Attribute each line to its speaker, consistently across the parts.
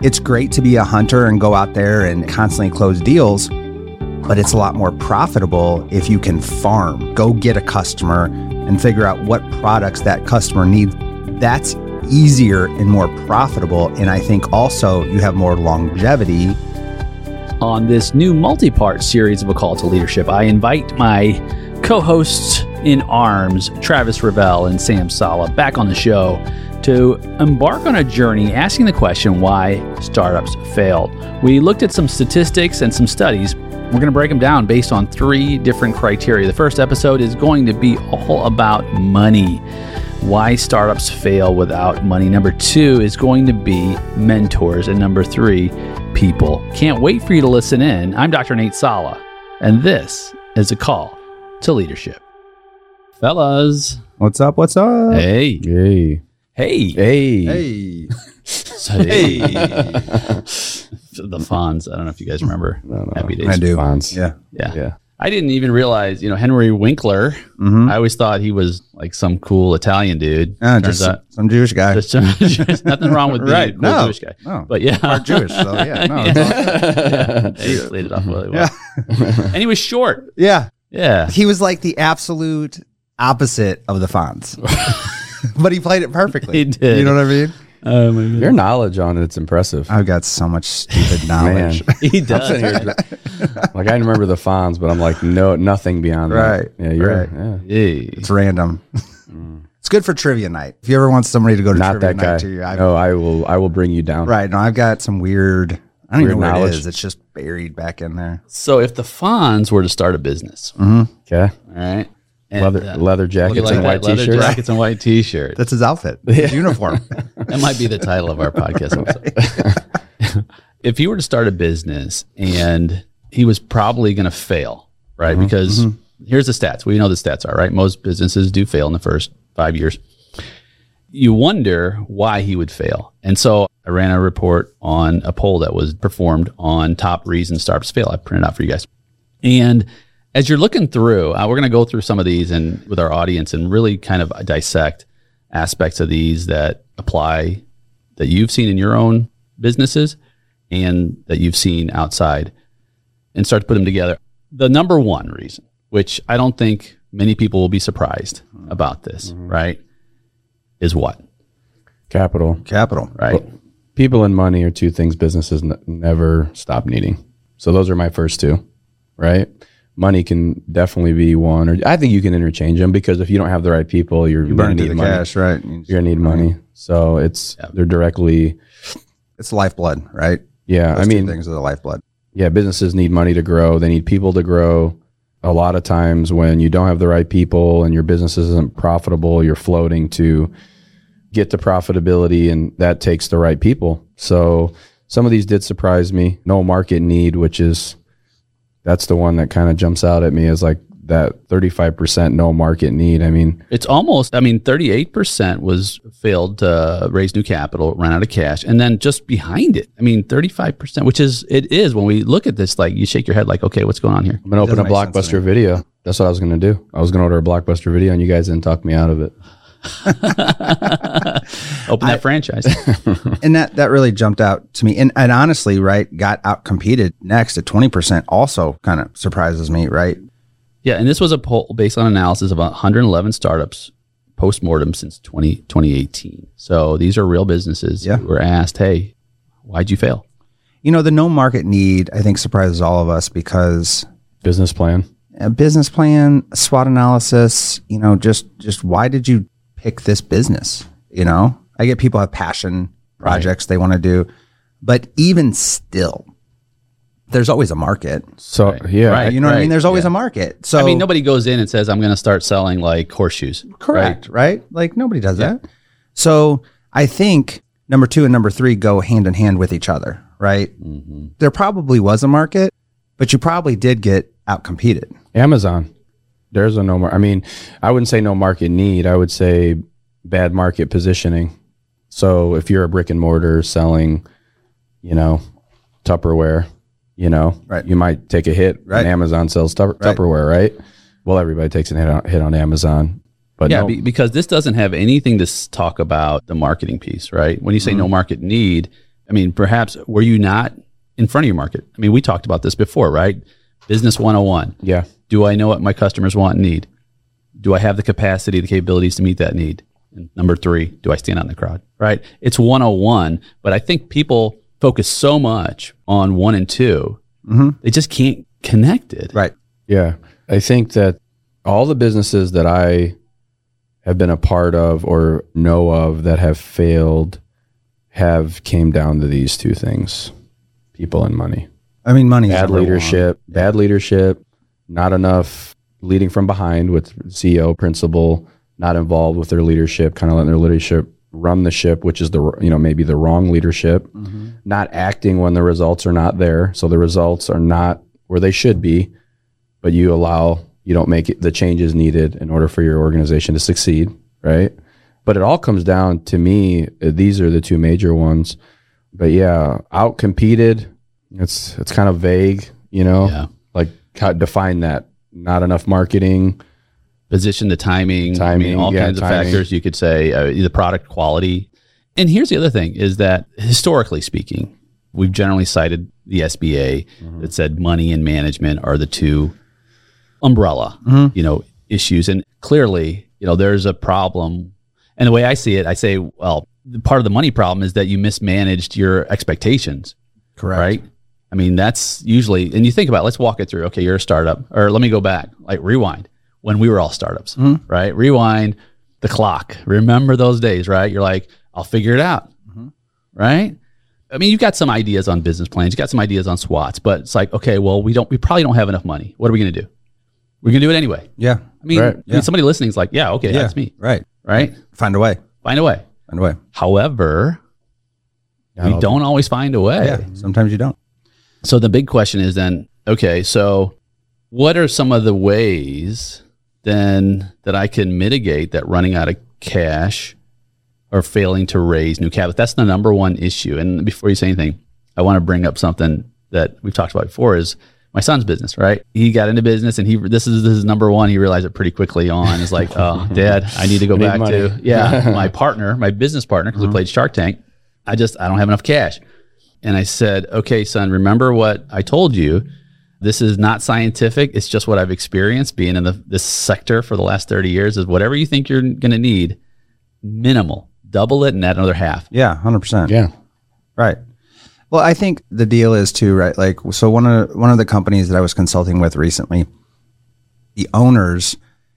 Speaker 1: It's great to be a hunter and go out there and constantly close deals, but it's a lot more profitable if you can farm, go get a customer and figure out what products that customer needs. That's easier and more profitable. And I think also you have more longevity.
Speaker 2: On this new multi part series of A Call to Leadership, I invite my co hosts in arms, Travis Revelle and Sam Salah, back on the show to embark on a journey asking the question why startups failed. We looked at some statistics and some studies. We're going to break them down based on three different criteria. The first episode is going to be all about money. Why startups fail without money. Number two is going to be mentors. And number three, people. Can't wait for you to listen in. I'm Dr. Nate Salah, and this is a call to leadership. Fellas.
Speaker 1: What's up? What's up?
Speaker 2: Hey.
Speaker 3: Hey.
Speaker 2: Hey.
Speaker 3: Hey.
Speaker 1: Hey.
Speaker 2: Hey. the Fonz. I don't know if you guys remember.
Speaker 3: No, no.
Speaker 2: Happy Days.
Speaker 1: I do.
Speaker 3: Fonz.
Speaker 1: Yeah.
Speaker 2: Yeah.
Speaker 3: Yeah.
Speaker 2: I didn't even realize, you know, Henry Winkler.
Speaker 1: Mm-hmm.
Speaker 2: I always thought he was like some cool Italian dude.
Speaker 1: Uh, just
Speaker 2: out-
Speaker 1: some Jewish guy.
Speaker 2: just, just nothing wrong with being
Speaker 1: Right.
Speaker 2: a cool
Speaker 1: No.
Speaker 2: Jewish guy.
Speaker 1: No.
Speaker 2: But yeah,
Speaker 1: Part Jewish, so yeah, no, it's
Speaker 2: yeah. He played it off really well. Yeah. and he was short.
Speaker 1: yeah.
Speaker 2: Yeah.
Speaker 1: He was like the absolute opposite of the Fonz. but he played it perfectly.
Speaker 2: He did.
Speaker 1: You know what I mean?
Speaker 2: Oh my
Speaker 3: Your knowledge on it's impressive.
Speaker 1: I've got so much stupid knowledge.
Speaker 2: He
Speaker 3: I'm
Speaker 2: does.
Speaker 3: sitting here, like I remember the Fonz, but I'm like, no, nothing beyond
Speaker 1: Right,
Speaker 3: that. Yeah, you're
Speaker 1: right.
Speaker 3: yeah.
Speaker 2: Hey.
Speaker 1: It's random. Mm. it's good for trivia night. If you ever want somebody to go to
Speaker 3: not
Speaker 1: trivia
Speaker 3: that
Speaker 1: night
Speaker 3: guy.
Speaker 1: to you, I've,
Speaker 3: no, I will. I will bring you down.
Speaker 1: right. No, I've got some weird. I don't
Speaker 3: Weird
Speaker 1: even know what it is. It's just buried back in there.
Speaker 2: So if the Fonz were to start a business, mm-hmm.
Speaker 3: Okay.
Speaker 2: all right, and,
Speaker 3: Leather
Speaker 2: uh,
Speaker 3: leather jackets
Speaker 2: like
Speaker 3: and white
Speaker 2: leather
Speaker 3: t-shirts.
Speaker 2: jackets and white t-shirt.
Speaker 1: That's his outfit. His uniform.
Speaker 2: That might be the title of our podcast episode. if he were to start a business and he was probably going to fail, right?
Speaker 3: Mm-hmm.
Speaker 2: Because here's the stats. We know the stats are, right? Most businesses do fail in the first five years. You wonder why he would fail. And so I ran a report on a poll that was performed on top reasons startups fail. I printed out for you guys. And as you're looking through, uh, we're going to go through some of these and with our audience and really kind of dissect aspects of these that apply that you've seen in your own businesses and that you've seen outside and start to put them together. The number one reason, which I don't think many people will be surprised about this, right, is what?
Speaker 3: Capital.
Speaker 1: Capital.
Speaker 2: Right.
Speaker 3: People and money are two things businesses n- never stop needing. So those are my first two, right? Money can definitely be one, or I think you can interchange them because if you don't have the right people, you're
Speaker 1: Burn
Speaker 3: going to need
Speaker 1: the
Speaker 3: money.
Speaker 1: cash, right?
Speaker 3: You're gonna need money. So it's they're directly,
Speaker 1: It's lifeblood, right?
Speaker 3: yeah.
Speaker 1: Those
Speaker 3: I mean,
Speaker 1: things are the lifeblood.
Speaker 3: yeah, businesses need money to grow. They need people to grow. A lot of times when you don't have the right people and your business isn't profitable, you're floating to get to profitability and that takes the right people. So some of these did surprise me. No market need, which is that's the one that kind of jumps out at me as like that 35% no market need. I mean,
Speaker 2: It's almost, I mean, 38% was failed to raise new capital, ran out of cash. And then just behind it, I mean, 35%, which is, it is when we look at this, like you shake your head, like, okay, what's going on here?
Speaker 3: I'm gonna open a
Speaker 1: doesn't make sense to
Speaker 3: blockbuster video. That's what I was gonna do. I was gonna order a blockbuster video, and you guys didn't talk me out of it.
Speaker 2: Open that franchise.
Speaker 1: and that that really jumped out to me and, and honestly right got out competed next at 20% also kind of surprises me right
Speaker 2: yeah. And this was a poll based on analysis of 111 startups post mortem since 20, 2018. So these are real businesses
Speaker 1: Yeah.
Speaker 2: who were asked, hey, why'd you fail?
Speaker 1: you know the no market need i think surprises all of us because
Speaker 3: Business plan.
Speaker 1: a business plan a swot analysis you know just just why did you pick this business you know i get people have passion projects they want to do but even still there's always a market
Speaker 3: So yeah,
Speaker 2: Right.
Speaker 1: you know what i mean there's always
Speaker 2: yeah.
Speaker 1: a market so
Speaker 2: I mean, nobody goes in and says, I'm going to start selling like horseshoes.
Speaker 1: Correct, right? Like nobody does that. So I think number two and number three go hand in hand with each other, right? Mm-hmm. There probably was a market, but you probably did get outcompeted.
Speaker 3: Amazon. There's a no more. I mean, I wouldn't say no market need. I would say bad market positioning. So if you're a brick and mortar selling, you know, Tupperware, you know,
Speaker 1: Right.
Speaker 3: you might take a hit.
Speaker 1: Right.
Speaker 3: And Amazon sells Tup-
Speaker 1: Right.
Speaker 3: Tupperware, right? Well, everybody takes a hit on, hit on Amazon, but
Speaker 2: Yeah,
Speaker 3: no,
Speaker 2: be, because this doesn't have anything to talk about the marketing piece, right? When you say
Speaker 1: Mm-hmm.
Speaker 2: no market need, I mean, perhaps were you not in front of your market? I mean, we talked about this before, right? Business 101.
Speaker 3: Yeah.
Speaker 2: Do I know what my customers want and need? Do I have the capacity, the capabilities to meet that need? And number three, do I stand out in the crowd? Right? It's 101, but I think people focus so much on one and 2 mm-hmm. they just can't connect it.
Speaker 1: Right.
Speaker 3: Yeah. I think that all the businesses that I have been a part of or know of that have failed have came down to these two things people and money.
Speaker 1: I mean, money.
Speaker 3: Bad leadership, bad leadership, not enough leading from behind with CEO, principal, not involved with their leadership, kind of letting their leadership run the ship, which is the you know maybe the wrong leadership, not acting when the results are not there, so the results are not where they should be, but you allow you don't make it, the changes needed in order for your organization to succeed, right? But it all comes down to me. uh, These are the two major ones. But yeah, out competed. It's it's kind of vague, you know.
Speaker 2: Yeah.
Speaker 3: Like how define that. Not enough marketing.
Speaker 2: Position, the timing, I
Speaker 3: Timing,
Speaker 2: mean, all
Speaker 3: yeah,
Speaker 2: kinds of
Speaker 3: timing.
Speaker 2: factors. You could say uh, the product quality. And here's the other thing is that historically speaking, we've generally cited the SBA
Speaker 3: Mm-hmm.
Speaker 2: that said money and management are the two umbrella,
Speaker 3: Mm-hmm.
Speaker 2: you know, issues. And clearly, you know, there's a problem. And the way I see it, I say, well, part of the money problem is that you mismanaged your expectations,
Speaker 1: Correct.
Speaker 2: right? I mean, that's usually, and you think about, it, let's walk it through. Okay, you're a startup, or let me go back, like rewind when we were all startups, mm-hmm. right? Rewind the clock. Remember those days, right? You're like, I'll figure it out, mm-hmm. right? I mean, you've got some ideas on business plans, you've got some ideas on SWOTs, but it's like, okay, well, we don't, we probably don't have enough money. What are we going to do? We're going to do it anyway.
Speaker 1: Yeah.
Speaker 2: I mean,
Speaker 3: Right.
Speaker 2: I mean, somebody listening is like, yeah, okay,
Speaker 1: Yeah.
Speaker 2: that's me,
Speaker 1: Right.
Speaker 2: right?
Speaker 1: Find a way.
Speaker 2: Find a way.
Speaker 1: Find a way.
Speaker 2: However, we
Speaker 3: Not
Speaker 2: don't always find a way.
Speaker 1: Yeah. Sometimes you don't.
Speaker 2: So the big question is then, okay, so what are some of the ways then that I can mitigate that running out of cash or failing to raise new capital? That's the number one issue. And before you say anything, I want to bring up something that we've talked about before is my son's business, right? He got into business and he this is this is number one. He realized it pretty quickly on. Is like, oh, dad, I need to go
Speaker 3: need
Speaker 2: back
Speaker 3: money.
Speaker 2: to yeah, my partner, my business partner, because we uh-huh. played Shark Tank. I just I don't have enough cash. And I said, okay, son, remember what I told you. This is not scientific. It's just what I've experienced being in the, this sector for the last 30 years is whatever you think you're going to need, minimal, double it and add another half.
Speaker 1: Yeah. 100%.
Speaker 3: Yeah.
Speaker 1: Right. Well, I think the deal is too, right? Like, so one of one of the companies that I was consulting with recently, the owners,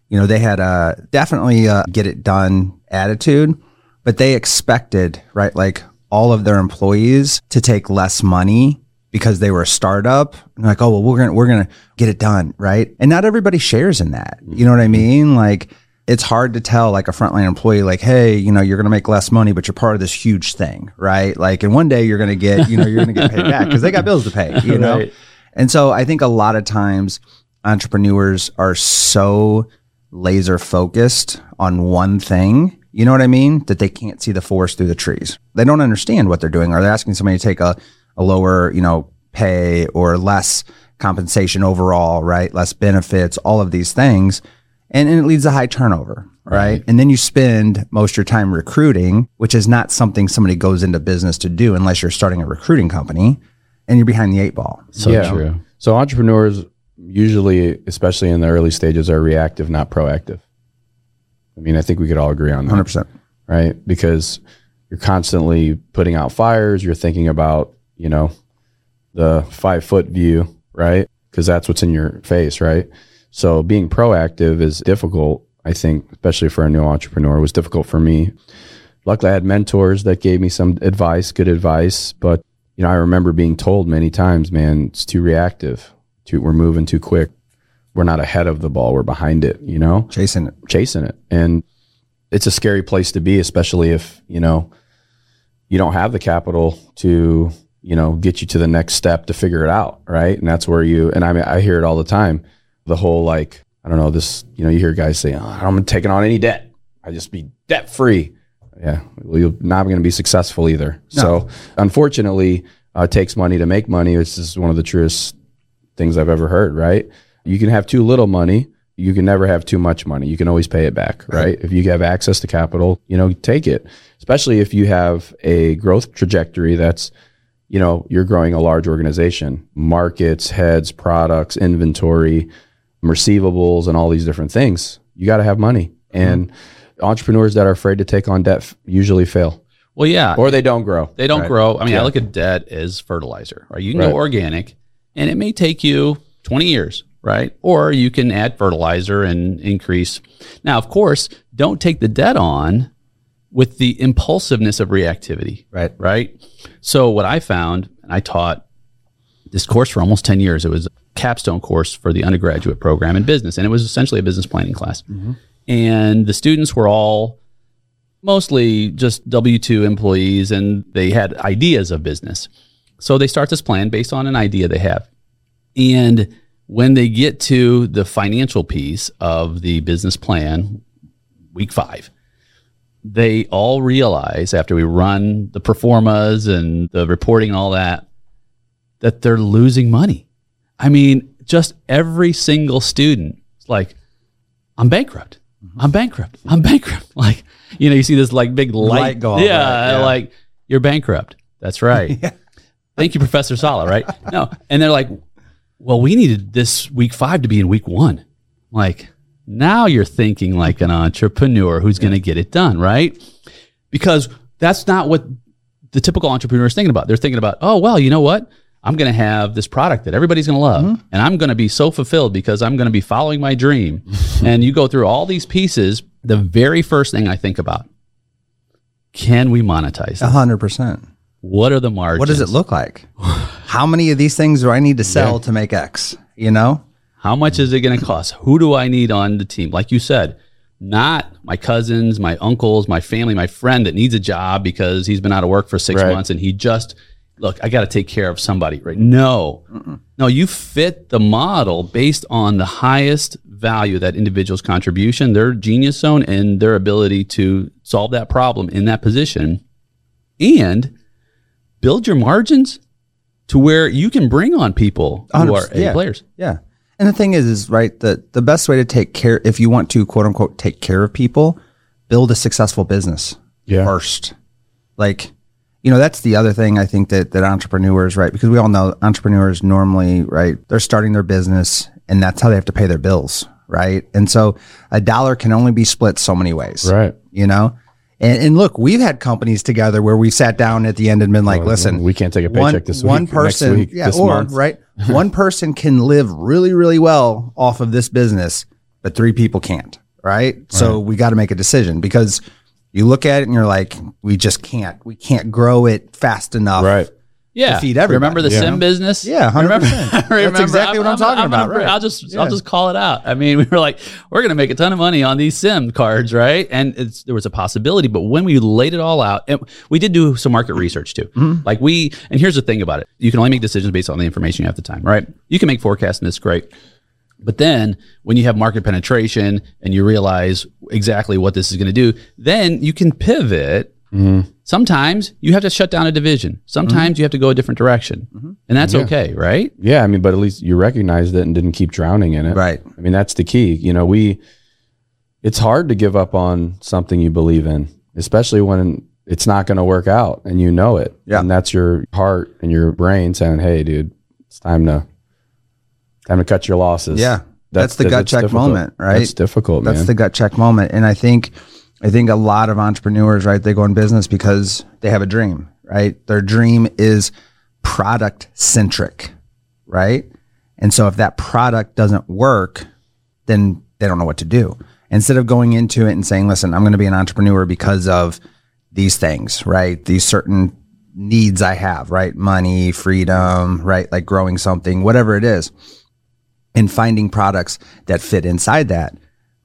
Speaker 1: you know, they had a definitely a get it done attitude, but they expected, right, like all of their employees to take less money because they were a startup. And like, oh well, we're gonna we're gonna get it done, right? And not everybody shares in that. You know what I mm-hmm. mean? Like it's hard to tell like a frontline employee like hey you know you're going to make less money but you're part of this huge thing right like and one day you're going to get you know you're going to get paid back because they got bills to pay you know
Speaker 2: Right.
Speaker 1: and so i think a lot of times entrepreneurs are so laser focused on one thing you know what i mean that they can't see the forest through the trees they don't understand what they're doing Are they're asking somebody to take a, a lower you know pay or less compensation overall right less benefits all of these things and, and it leads to high turnover, right? And then you spend most of your time recruiting, which is not something somebody goes into business to do unless you're starting a recruiting company and you're behind the eight ball.
Speaker 2: So
Speaker 3: yeah.
Speaker 2: true.
Speaker 3: So entrepreneurs usually, especially in the early stages, are reactive, not proactive. I mean, I think we could all agree on that.
Speaker 1: 100%.
Speaker 3: right? Because you're constantly putting out fires. You're thinking about, you know, the five foot view, right? Because that's what's in your face, right? So being proactive is difficult, I think, especially for a new entrepreneur. It was difficult for me. Luckily, I had mentors that gave me some advice, good advice. But, you know, I remember being told many times, man, it's too reactive. Too, we're moving too quick. We're not ahead of the ball. We're behind it, you know?
Speaker 1: Chasing it.
Speaker 3: chasing it. And it's a scary place to be, especially if, you know, you don't have the capital to, you know, get you to the next step to figure it out. Right. And that's where you, and I mean, I hear it all the time. The whole like, I don't know, this, you know, you hear guys say, oh, I'm taking on any debt. I just be debt free. Yeah. Well, you're not going to be successful either. So unfortunately, uh, it takes money to make money. This is one of the truest things I've ever heard, right? You can have too little money. You can never have too much money. You can always pay it back, right? If you have access to capital, you know, take it. Especially if you have a growth trajectory that's you know, you're growing a large organization, markets, heads, products, inventory, receivables, and all these different things. You got to have money. Mm-hmm. And entrepreneurs that are afraid to take on debt f- usually fail
Speaker 2: Well, yeah.
Speaker 3: or they don't grow.
Speaker 2: They don't
Speaker 1: Right.
Speaker 2: grow. I mean, I look at debt as fertilizer, right? You can
Speaker 3: Right.
Speaker 2: go organic and it may take you 20 years, right? Or you can add fertilizer and increase. Now, of course, don't take the debt on with the impulsiveness of reactivity,
Speaker 1: Right.
Speaker 2: right? So, what I found, and I taught this course for almost 10 years, it was a capstone course for the undergraduate program in business, and it was essentially a business planning class. Mm-hmm. And the students were all mostly just W 2 employees and they had ideas of business. So they start this plan based on an idea they have. And when they get to the financial piece of the business plan, week five, they all realize after we run the performas and the reporting and all that, that they're losing money. I mean, just every single student is like, I'm bankrupt. I'm bankrupt. I'm bankrupt. Like, you know, you see this like big light,
Speaker 1: Light go off,
Speaker 2: yeah,
Speaker 1: yeah.
Speaker 2: like you're bankrupt. That's right. Thank you, Professor Salah. Right? No, and they're like, well, we needed this week five to be in week one. Like, now you're thinking like an entrepreneur who's going to get it done, right? Because that's not what the typical entrepreneur is thinking about. They're thinking about, oh, well, you know what? I'm going to have this product that everybody's going to love, mm-hmm. and I'm going to be so fulfilled because I'm going to be following my dream. and you go through all these pieces. The very first thing I think about: Can we monetize?
Speaker 1: A hundred percent.
Speaker 2: What are the margins?
Speaker 1: What does it look like? How many of these things do I need to sell to make X? You know?
Speaker 2: How much is it going to cost? Who do I need on the team? Like you said, not my cousins, my uncles, my family, my friend that needs a job because he's been out of work for six
Speaker 3: Right.
Speaker 2: months and he just look. I got to take care of somebody, right? No, no. You fit the model based on the highest value that individual's contribution, their genius zone, and their ability to solve that problem in that position, and build your margins to where you can bring on people who are
Speaker 1: 100%,
Speaker 2: A
Speaker 1: yeah.
Speaker 2: players.
Speaker 1: Yeah. And the thing is, is right, the, the best way to take care, if you want to quote unquote take care of people, build a successful business
Speaker 3: Yeah.
Speaker 1: first. Like, you know, that's the other thing I think that, that entrepreneurs, right? Because we all know entrepreneurs normally, right, they're starting their business and that's how they have to pay their bills, right? And so a dollar can only be split so many ways.
Speaker 3: Right.
Speaker 1: You know? And, and look, we've had companies together where we sat down at the end and been like, listen,
Speaker 3: we can't take a
Speaker 1: one,
Speaker 3: paycheck this
Speaker 1: one
Speaker 3: week, next
Speaker 1: person,
Speaker 3: week,
Speaker 1: yeah,
Speaker 3: this
Speaker 1: or
Speaker 3: month.
Speaker 1: right, one person can live really, really well off of this business, but three people can't, right? So we got to make a decision because you look at it and you're like, we just can't, we can't grow it fast enough,
Speaker 3: Right.
Speaker 2: Yeah,
Speaker 1: feed everybody,
Speaker 2: Remember the
Speaker 1: you
Speaker 2: sim business?
Speaker 1: Yeah, 100%.
Speaker 2: Remember,
Speaker 1: That's
Speaker 2: remember-
Speaker 1: exactly what I'm talking about,
Speaker 2: gonna-
Speaker 1: right.
Speaker 2: I'll just
Speaker 1: Yeah.
Speaker 2: I'll just call it out. I mean, we were like, we're gonna make a ton of money on these sim cards, right? And it's, there was a possibility, but when we laid it all out, and we did do some market research too.
Speaker 1: Mm-hmm.
Speaker 2: Like we, and here's the thing about it: you can only make decisions based on the information you have at the time, right? You can make forecasts, and it's great. But then when you have market penetration and you realize exactly what this is going to do, then you can pivot. Mm-hmm. Sometimes you have to shut down a division. Sometimes mm-hmm. you have to go a different direction. Mm-hmm. And that's okay, right?
Speaker 3: Yeah, I mean, but at least you recognized it and didn't keep drowning in it.
Speaker 1: Right.
Speaker 3: I mean, that's the key. You know, we it's hard to give up on something you believe in, especially when it's not going to work out and you know it.
Speaker 1: Yeah.
Speaker 3: And that's your heart and your brain saying, "Hey, dude, it's time to time to cut your losses."
Speaker 1: Yeah. That's the gut check
Speaker 3: difficult.
Speaker 1: moment, right?
Speaker 3: It's difficult,
Speaker 1: That's
Speaker 3: man.
Speaker 1: the gut check moment. And I think I think a lot of entrepreneurs, right, they go in business because they have a dream, right? Their dream is product centric, right? And so if that product doesn't work, then they don't know what to do. Instead of going into it and saying, listen, I'm going to be an entrepreneur because of these things, right? These certain needs I have, right? Money, freedom, right? Like growing something, whatever it is and finding products that fit inside that.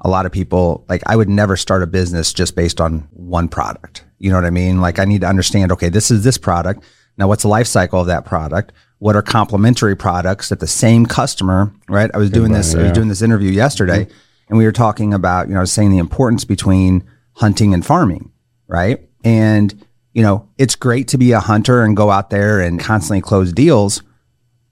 Speaker 1: A lot of people, like, I would never start a business just based on one product. You know what I mean? Like, I need to understand, okay, this is this product. Now, what's the life cycle of that product? What are complementary products that the same customer, right? I was doing this, I was doing this interview yesterday mm-hmm. and we were talking about, you know, I was saying the importance between hunting and farming, right? And, you know, it's great to be a hunter and go out there and constantly close deals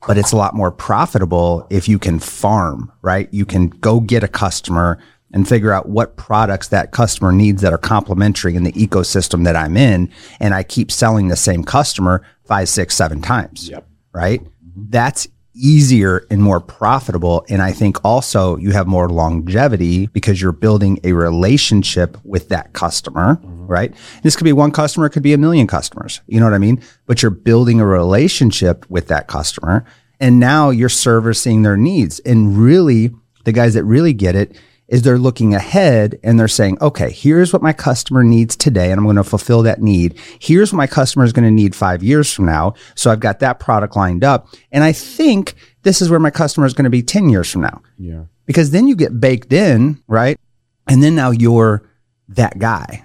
Speaker 1: but it's a lot more profitable if you can farm, right? You can go get a customer and figure out what products that customer needs that are complementary in the ecosystem that I'm in. And I keep selling the same customer five, six, seven times.
Speaker 3: Yep.
Speaker 1: Right. Mm-hmm. That's easier and more profitable. And I think also you have more longevity because you're building a relationship with that customer, mm-hmm. right? This could be one customer, it could be a million customers. You know what I mean? But you're building a relationship with that customer. And now you're servicing their needs. And really, the guys that really get it is they're looking ahead and they're saying, okay, here's what my customer needs today, and I'm going to fulfill that need. Here's what my customer is going to need five years from now. So I've got that product lined up. And I think this is where my customer is going to be 10 years from now.
Speaker 3: Yeah.
Speaker 1: Because then you get baked in, right? And then now you're that guy.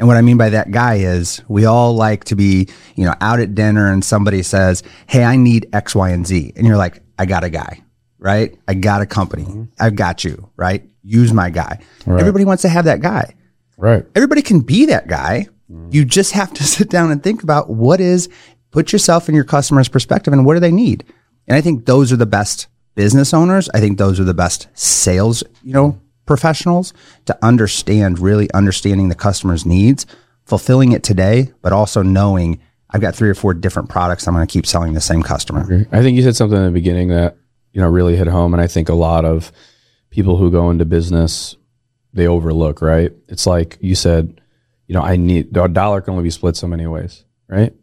Speaker 1: And what I mean by that guy is we all like to be, you know, out at dinner and somebody says, Hey, I need X, Y, and Z. And you're like, I got a guy, right? I got a company. Mm-hmm. I've got you, right? Use my guy.
Speaker 3: Right.
Speaker 1: Everybody wants to have that guy.
Speaker 3: Right.
Speaker 1: Everybody can be that guy. Mm-hmm. You just have to sit down and think about what is, put yourself in your customer's perspective and what do they need? And I think those are the best business owners. I think those are the best sales, you know, professionals to understand, really understanding the customer's needs, fulfilling it today, but also knowing I've got three or four different products I'm going to keep selling the same customer.
Speaker 3: I think you said something in the beginning that you know really hit home, and I think a lot of people who go into business they overlook. Right? It's like you said, you know, I need a dollar can only be split so many ways. Right?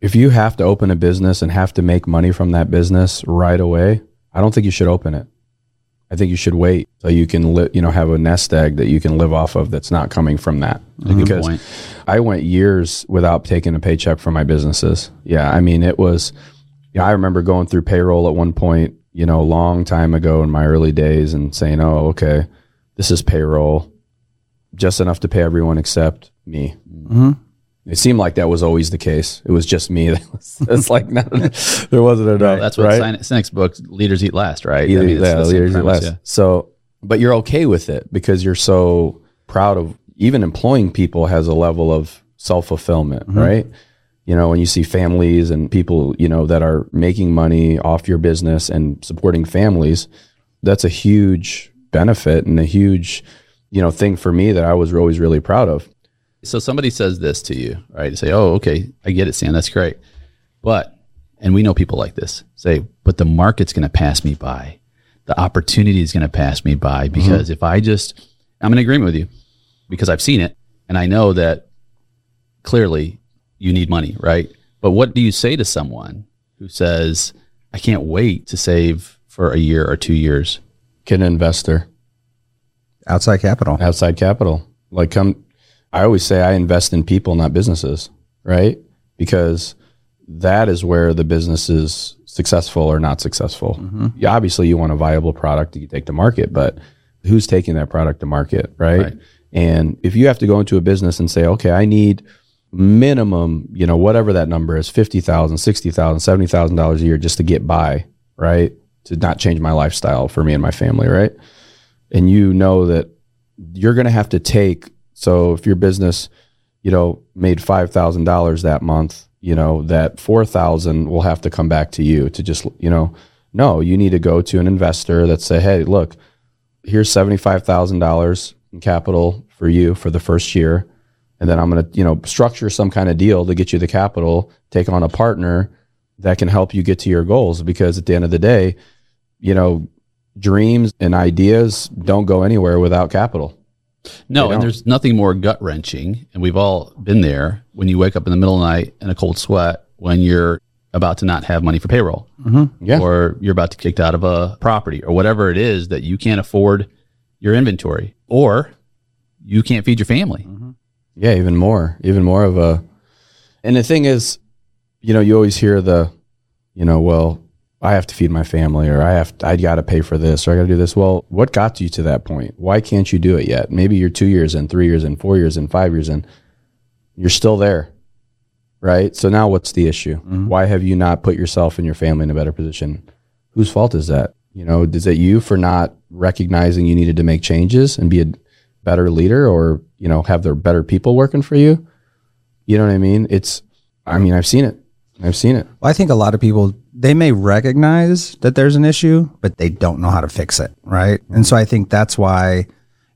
Speaker 3: If you have to open a business and have to make money from that business right away, I don't think you should open it. I think you should wait so you can li- you know have a nest egg that you can live off of that's not coming from that. Because
Speaker 2: point.
Speaker 3: I went years without taking a paycheck from my businesses. Yeah, I mean it was yeah, I remember going through payroll at one point, you know, a long time ago in my early days and saying, "Oh, okay, this is payroll, just enough to pay everyone except me." It seemed like that was always the case. It was just me. it's like not, there wasn't enough.
Speaker 2: That's what
Speaker 3: right?
Speaker 2: Sine- Sinek's book, Leaders Eat Last, right?
Speaker 3: Either,
Speaker 2: I mean,
Speaker 3: yeah,
Speaker 2: the same
Speaker 3: leaders eat
Speaker 2: premise,
Speaker 3: less.
Speaker 2: yeah.
Speaker 3: So, but you're okay with it because you're so proud of even employing people has a level of self fulfillment,
Speaker 2: Mm-hmm.
Speaker 3: right? You know, when you see families and people, you know, that are making money off your business and supporting families, that's a huge benefit and a huge, you know, thing for me that I was always really proud of.
Speaker 2: So somebody says this to you, right? You say, "Oh, okay, I get it, Sam. That's great." But, and we know people like this say, "But the market's going to pass me by. The opportunity is going to pass me by mm-hmm. because if I just, I'm in agreement with you because I've seen it and I know that clearly you need money, right? But what do you say to someone who says, "I can't wait to save for a year or two years"?
Speaker 3: Get an investor.
Speaker 1: Outside capital.
Speaker 3: outside capital. Like come I always say I invest in people, not businesses, right? Because that is where the business is successful or not successful. Mm-hmm. Yeah, obviously you want a viable product that you take to market, but who's taking that product to market, right?
Speaker 2: Right.
Speaker 3: And if you have to go into a business and say, okay, I need minimum, you know, whatever that number is, $50,000, $60,000, $70,000 a year just to get by, right? To not change my lifestyle for me and my family, right? and you know that you're going to have to take so if your business you know made $5000 that month you know that 4000 will have to come back to you to just you know no you need to go to an investor that say hey look here's $75000 in capital for you for the first year and then i'm going to you know structure some kind of deal to get you the capital take on a partner that can help you get to your goals because at the end of the day you know dreams and ideas don't go anywhere without capital.
Speaker 2: No, and there's nothing more gut wrenching, and we've all been there when you wake up in the middle of the night in a cold sweat when you're about to not have money for payroll, mm-hmm.
Speaker 3: Yeah.
Speaker 2: or you're about to get kicked out of a property, or whatever it is that you can't afford your inventory, or you can't feed your family. Mm-hmm.
Speaker 3: Yeah, even more, even more of a. And the thing is, you know, you always hear the, you know, well, I have to feed my family, or I have, I got to pay for this, or I got to do this. Well, what got you to that point? Why can't you do it yet? Maybe you're two years in, three years in, four years in, five years in. You're still there, right? So now, what's the issue? Mm-hmm. Why have you not put yourself and your family in a better position? Whose fault is that? You know, is it you for not recognizing you needed to make changes and be a better leader, or you know, have their better people working for you? You know what I mean? It's, I mean, I've seen it. I've seen it.
Speaker 1: Well, I think a lot of people they may recognize that there's an issue, but they don't know how to fix it, right? And so I think that's why,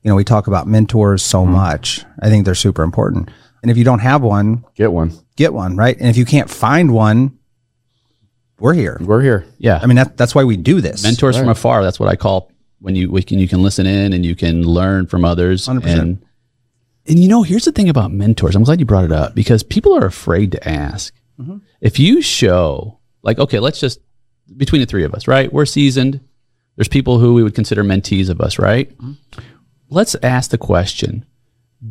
Speaker 1: you know, we talk about mentors so mm-hmm. much. I think they're super important. And if you don't have one,
Speaker 3: Get one.
Speaker 1: get one, right? And if you can't find one, we're here.
Speaker 3: We're here.
Speaker 2: Yeah.
Speaker 1: I mean, that, that's why we do this.
Speaker 2: mentors from afar. That's what I call when you we can you can listen in and you can learn from others.
Speaker 1: 100%.
Speaker 2: And and you know, here's the thing about mentors. I'm glad you brought it up because people are afraid to ask. Mm-hmm. If you show like, okay, let's just between the three of us, right? We're seasoned. There's people who we would consider mentees of us, right? Mm-hmm. Let's ask the question: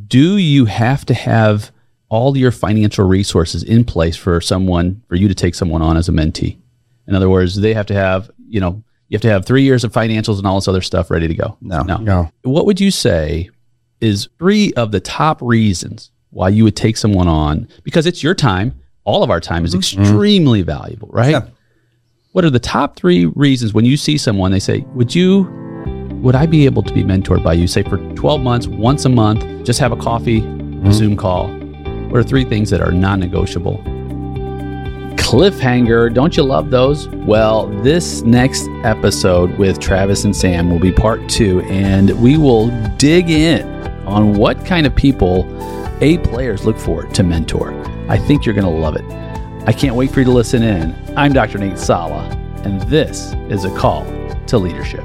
Speaker 2: Do you have to have all your financial resources in place for someone for you to take someone on as a mentee? In other words, they have to have, you know, you have to have three years of financials and all this other stuff ready to go.
Speaker 1: No.
Speaker 2: no.
Speaker 3: No.
Speaker 2: What would you say is three of the top reasons why you would take someone on? Because it's your time. All of our time is mm-hmm. extremely valuable, right?
Speaker 1: Yeah.
Speaker 2: What are the top three reasons when you see someone, they say, Would you, would I be able to be mentored by you, say for 12 months, once a month, just have a coffee, a Zoom call? What are three things that are non negotiable? Cliffhanger, don't you love those? Well, this next episode with Travis and Sam will be part two, and we will dig in on what kind of people A players look for to mentor. I think you're going to love it. I can't wait for you to listen in. I'm Dr. Nate Salah, and this is a call to leadership.